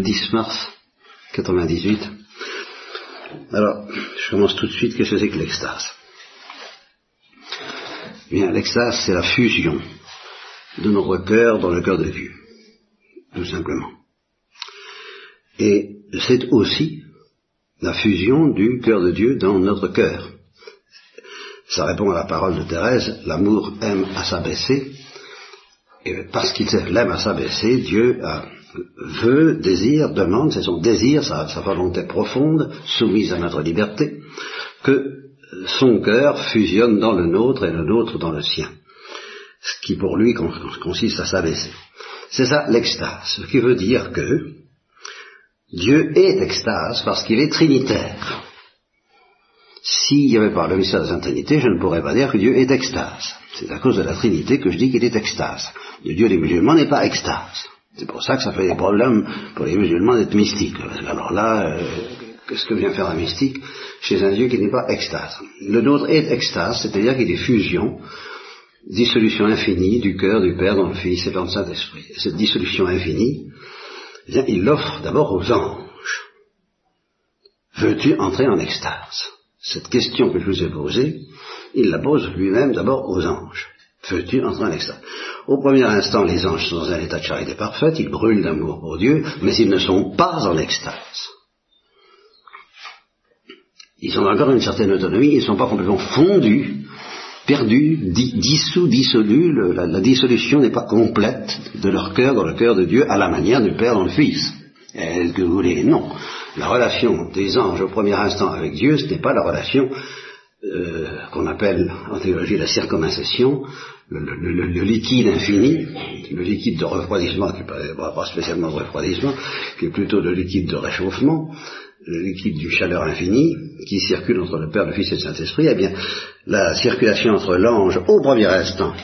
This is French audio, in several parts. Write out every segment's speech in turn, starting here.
10 mars 98. Alors, je commence tout de suite. Qu'est-ce que c'est que l'extase? Eh Bien, l'extase, c'est la fusion de notre cœur dans le cœur de Dieu, tout simplement. Et c'est aussi la fusion du cœur de Dieu dans notre cœur. Ça répond à la parole de Thérèse, l'amour aime à s'abaisser, et parce qu'il l'aime à s'abaisser, Dieu veut, désire, demande, c'est son désir, sa, volonté profonde, soumise à notre liberté, que son cœur fusionne dans le nôtre et le nôtre dans le sien. Ce qui pour lui consiste à s'abaisser. C'est ça l'extase, ce qui veut dire que Dieu est extase parce qu'il est trinitaire. S'il n'y avait pas le mystère de la Trinité, je ne pourrais pas dire que Dieu est extase. C'est à cause de la Trinité que je dis qu'il est extase. Le Dieu des musulmans n'est pas extase. C'est pour ça que ça fait des problèmes pour les musulmans d'être mystiques. Alors là, euh, qu'est-ce que vient faire un mystique chez un Dieu qui n'est pas extase? Le nôtre est extase, c'est-à-dire qu'il est fusion, dissolution infinie du cœur du Père dans le Fils et dans le Saint-Esprit. Cette dissolution infinie, eh bien, il l'offre d'abord aux anges. Veux-tu entrer en extase? Cette question que je vous ai posée, il la pose lui-même d'abord aux anges. Veux-tu entrer en extase? Au premier instant, les anges sont dans un état de charité parfaite, ils brûlent d'amour pour Dieu, mais ils ne sont pas en extase. Ils ont encore une certaine autonomie, ils ne sont pas complètement fondus, perdus, dissous, dissolus, la, dissolution n'est pas complète de leur cœur dans le cœur de Dieu à la manière du Père dans le Fils. Est-ce que vous voulez? Non. La relation des anges au premier instant avec Dieu, ce n'est pas la relation euh, qu'on appelle en théologie la circumcision, le, liquide infini, le liquide de refroidissement, qui n'est pas, spécialement de refroidissement, qui est plutôt le liquide de réchauffement, le liquide du chaleur infinie, qui circule entre le Père, le Fils et le Saint-Esprit, eh bien, la circulation entre l'ange au premier instant,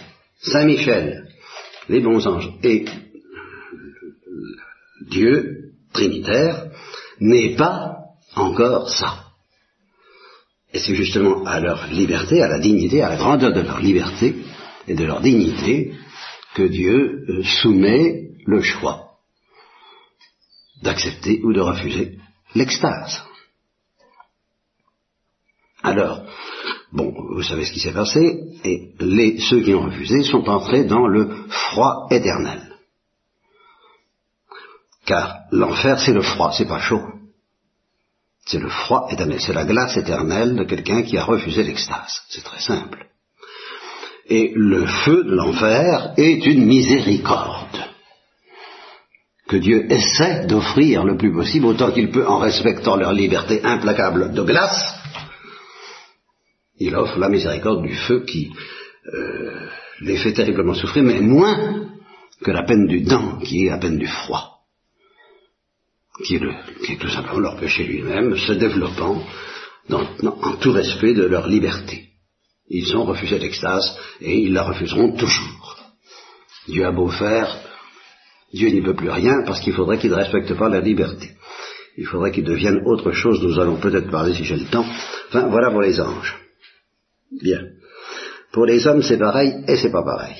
Saint-Michel, les bons anges, et Dieu, Trinitaire, n'est pas encore ça. Et c'est justement à leur liberté, à la dignité, à la grandeur de leur liberté et de leur dignité que Dieu euh, soumet le choix d'accepter ou de refuser l'extase. Alors, bon, vous savez ce qui s'est passé, et ceux qui ont refusé sont entrés dans le froid éternel. Car l'enfer, c'est le froid, c'est pas chaud. C'est le froid éternel, c'est la glace éternelle de quelqu'un qui a refusé l'extase. C'est très simple. Et le feu de l'enfer est une miséricorde que Dieu essaie d'offrir le plus possible, autant qu'il peut en respectant leur liberté implacable de glace. Il offre la miséricorde du feu qui euh, les fait terriblement souffrir, mais moins que la peine du dent, qui est la peine du froid qui est, tout simplement leur péché lui-même, se développant en tout respect de leur liberté. Ils ont refusé l'extase et ils la refuseront toujours. Dieu a beau faire, Dieu n'y peut plus rien parce qu'il faudrait qu'il ne respecte pas la liberté. Il faudrait qu'il devienne autre chose, nous allons peut-être parler si j'ai le temps. Enfin, voilà pour les anges. Bien. Pour les hommes, c'est pareil et c'est pas pareil.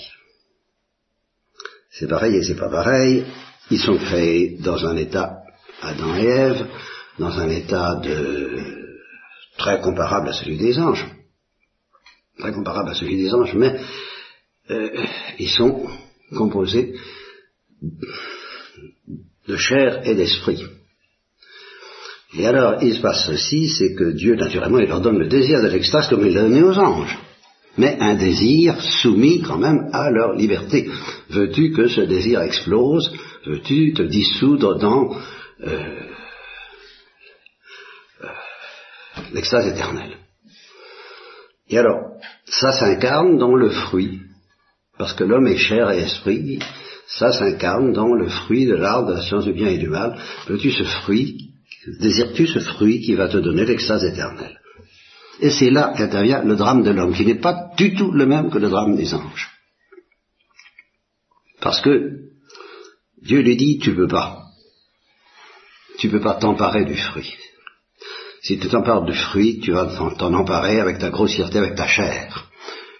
C'est pareil et c'est pas pareil. Ils sont créés dans un état Adam et Ève, dans un état de très comparable à celui des anges, très comparable à celui des anges, mais euh, ils sont composés de chair et d'esprit. Et alors, il se passe ceci, c'est que Dieu, naturellement, il leur donne le désir de l'extase comme il l'a donné aux anges. Mais un désir soumis quand même à leur liberté. Veux-tu que ce désir explose? Veux-tu te dissoudre dans euh, euh, l'extase éternelle? Et alors, ça s'incarne dans le fruit, parce que l'homme est chair et esprit, ça s'incarne dans le fruit de l'arbre de la science du bien et du mal. Veux-tu ce fruit, désires-tu ce fruit qui va te donner l'extase éternelle? Et c'est là qu'intervient le drame de l'homme, qui n'est pas du tout le même que le drame des anges. Parce que Dieu lui dit, tu peux pas tu ne peux pas t'emparer du fruit. Si tu t'empares du fruit, tu vas t'en emparer avec ta grossièreté, avec ta chair.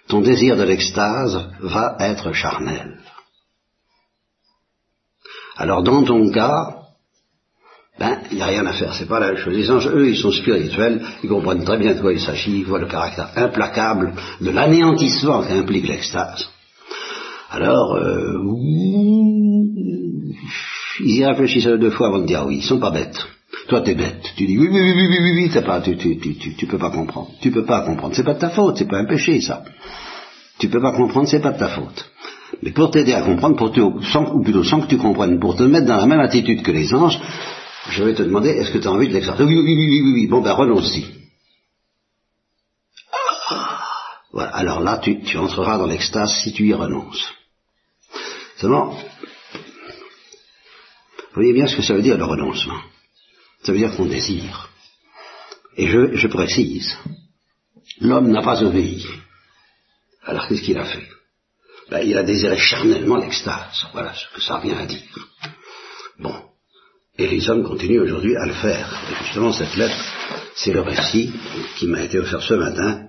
Ton désir de l'extase va être charnel. Alors dans ton cas, ben, il n'y a rien à faire, c'est pas la même chose. Les anges, eux, ils sont spirituels, ils comprennent très bien de quoi il s'agit, ils voient le caractère implacable de l'anéantissement qu'implique l'extase. Alors, euh, ils y réfléchissent deux fois avant de dire oui, ils sont pas bêtes. Toi, t'es bête. Tu dis oui, oui, oui, oui, oui, oui, pas, tu, tu, tu, tu, peux pas comprendre. Tu peux pas comprendre. C'est pas de ta faute, c'est pas un péché, ça. Tu peux pas comprendre, c'est pas de ta faute. Mais pour t'aider à comprendre, pour te, ou plutôt sans que tu comprennes, pour te mettre dans la même attitude que les anges, je vais te demander, est-ce que tu as envie de l'exercer? Oui, oui, oui, oui, oui, bon ben renonce-y. Voilà, alors là, tu, tu entreras dans l'extase si tu y renonces. Seulement, voyez bien ce que ça veut dire le renoncement. Ça veut dire qu'on désire. Et je, précise, l'homme n'a pas obéi. Alors qu'est-ce qu'il a fait? Ben, Il a désiré charnellement l'extase. Voilà ce que ça vient à dire. Bon. Et les hommes continuent aujourd'hui à le faire. Et justement, cette lettre, c'est le récit qui m'a été offert ce matin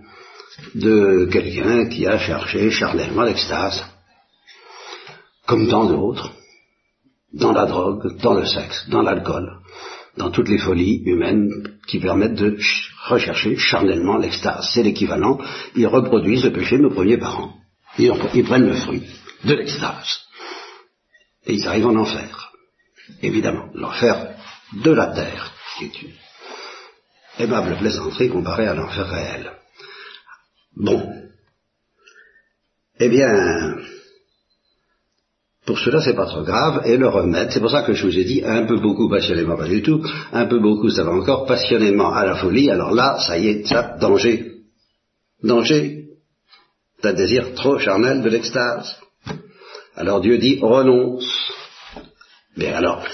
de quelqu'un qui a cherché charnellement l'extase, comme tant d'autres, dans la drogue, dans le sexe, dans l'alcool, dans toutes les folies humaines qui permettent de rechercher charnellement l'extase. C'est l'équivalent, ils reproduisent le péché de nos premiers parents. Ils, ils prennent le fruit de l'extase. Et ils arrivent en enfer évidemment, l'enfer de la terre, qui est une aimable plaisanterie comparée à l'enfer réel. Bon. Eh bien, pour cela, c'est pas trop grave, et le remède, c'est pour ça que je vous ai dit un peu beaucoup passionnément, pas du tout, un peu beaucoup, ça va encore, passionnément à la folie, alors là, ça y est, ça, danger. Danger d'un désir trop charnel de l'extase. Alors Dieu dit, renonce. Bien alors,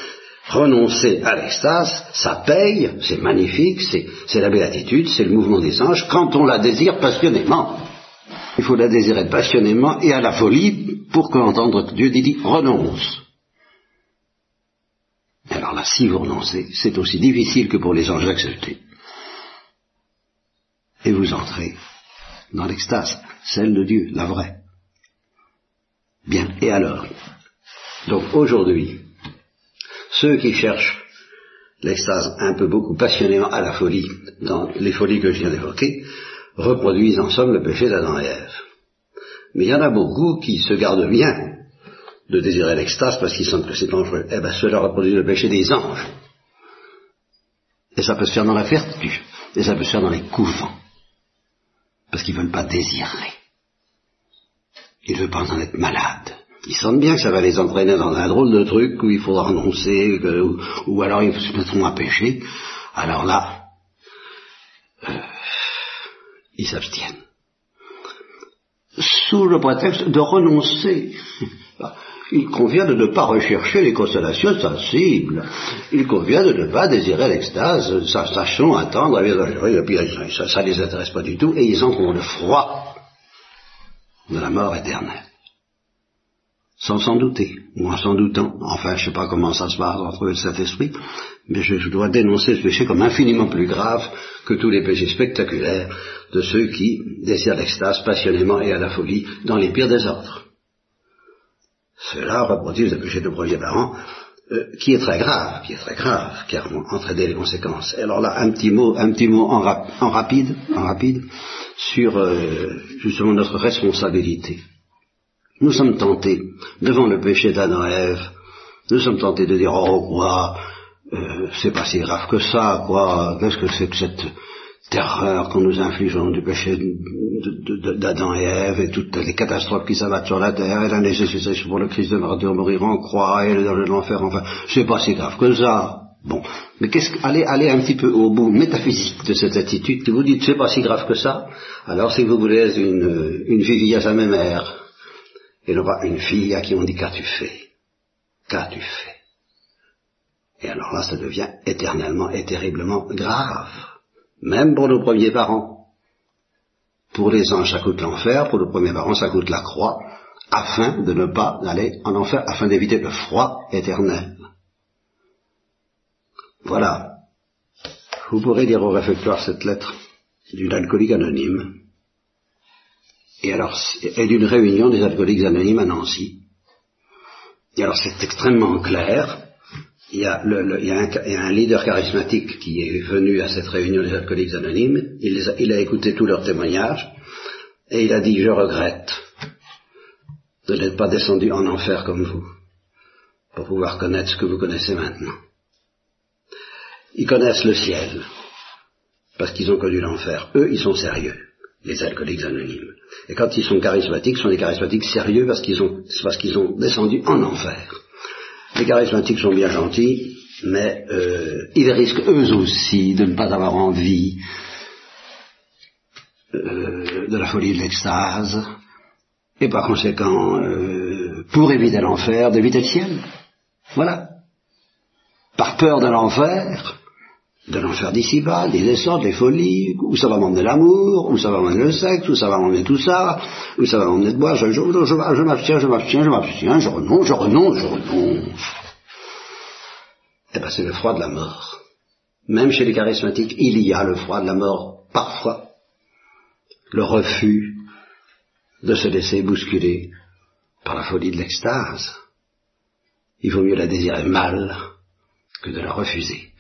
renoncer à l'extase, ça paye, c'est magnifique, c'est la béatitude, c'est le mouvement des anges, quand on la désire passionnément. Il faut la désirer passionnément et à la folie pour qu'entendre Dieu dit renonce. Alors là, si vous renoncez, c'est aussi difficile que pour les anges d'accepter. Et vous entrez dans l'extase, celle de Dieu, la vraie. Bien, et alors? Donc aujourd'hui, ceux qui cherchent l'extase un peu beaucoup passionnément à la folie, dans les folies que je viens d'évoquer, reproduisent en somme le péché d'Adam et Ève. Mais il y en a beaucoup qui se gardent bien de désirer l'extase parce qu'ils sentent que c'est dangereux. Eh bien, cela reproduit le péché des anges. Et ça peut se faire dans la vertu. Et ça peut se faire dans les couvents. Parce qu'ils ne veulent pas désirer. Ils ne veulent pas en être malades. Ils sentent bien que ça va les entraîner dans un drôle de truc où il faudra renoncer, ou, alors ils se mettront à pécher. Alors là, ils s'abstiennent. Sous le prétexte de renoncer. Il convient de ne pas rechercher les consolations sensibles. Il convient de ne pas désirer l'extase, sachant attendre, et puis ça ne les intéresse pas du tout, et ils entrent dans le froid de la mort éternelle sans s'en douter, ou en s'en doutant. Enfin, je ne sais pas comment ça se passe entre le Saint-Esprit, mais je, dois dénoncer ce péché comme infiniment plus grave que tous les péchés spectaculaires de ceux qui désirent l'extase passionnément et à la folie dans les pires désordres. Cela reproduit le péché de premier parent, euh, qui est très grave, qui est très grave, car entraîner les conséquences. alors là, un petit mot, un petit mot en, rapide, en rapide, sur euh, justement notre responsabilité. Nous sommes tentés, devant le péché d'Adam et Ève, nous sommes tentés de dire, oh, quoi, euh, c'est pas si grave que ça, quoi, qu'est-ce que c'est que cette terreur qu'on nous inflige du péché d'Adam et Ève et toutes les catastrophes qui s'abattent sur la terre et la nécessité pour le Christ de mourir en croix et dans l'enfer, enfin, c'est pas si grave que ça. Bon, mais qu'est-ce que, allez, allez un petit peu au bout métaphysique de cette attitude, que vous dites c'est pas si grave que ça, alors si vous voulez une, une à sa mère, et non pas une fille à qui on dit qu'as-tu fait? Qu'as-tu fait? Et alors là, ça devient éternellement et terriblement grave, même pour nos premiers parents. Pour les anges, ça coûte l'enfer, pour nos premiers parents, ça coûte la croix, afin de ne pas aller en enfer, afin d'éviter le froid éternel. Voilà. Vous pourrez lire au réfectoire cette lettre d'une alcoolique anonyme et alors, et d'une réunion des alcooliques anonymes à Nancy. Et alors c'est extrêmement clair. il y, a un, leader charismatique qui est venu à cette réunion des alcooliques anonymes, il, a, écouté tous leurs témoignages, et il a dit, je regrette de n'être pas descendu en enfer comme vous, pour pouvoir connaître ce que vous connaissez maintenant. Ils connaissent le ciel, parce qu'ils ont connu l'enfer. Eux, ils sont sérieux, les alcooliques anonymes. Et quand ils sont charismatiques, ce sont des charismatiques sérieux parce qu'ils ont, parce qu'ils ont descendu en enfer. Les charismatiques sont bien gentils, mais euh, ils risquent eux aussi de ne pas avoir envie euh, de la folie de l'extase, et par conséquent, euh, pour éviter l'enfer, d'éviter le ciel. Voilà. Par peur de l'enfer, de l'enfer d'ici-bas, des essors, des folies, où ça va m'emmener l'amour, où ça va m'emmener le sexe, où ça va m'emmener tout ça, où ça va m'emmener de boire, je m'abstiens, je m'abstiens, je m'abstiens, je renonce, je renonce, je renonce. Eh bien, c'est le froid de la mort. Même chez les charismatiques, il y a le froid de la mort, parfois. Le refus de se laisser bousculer par la folie de l'extase. Il vaut mieux la désirer mal que de la refuser.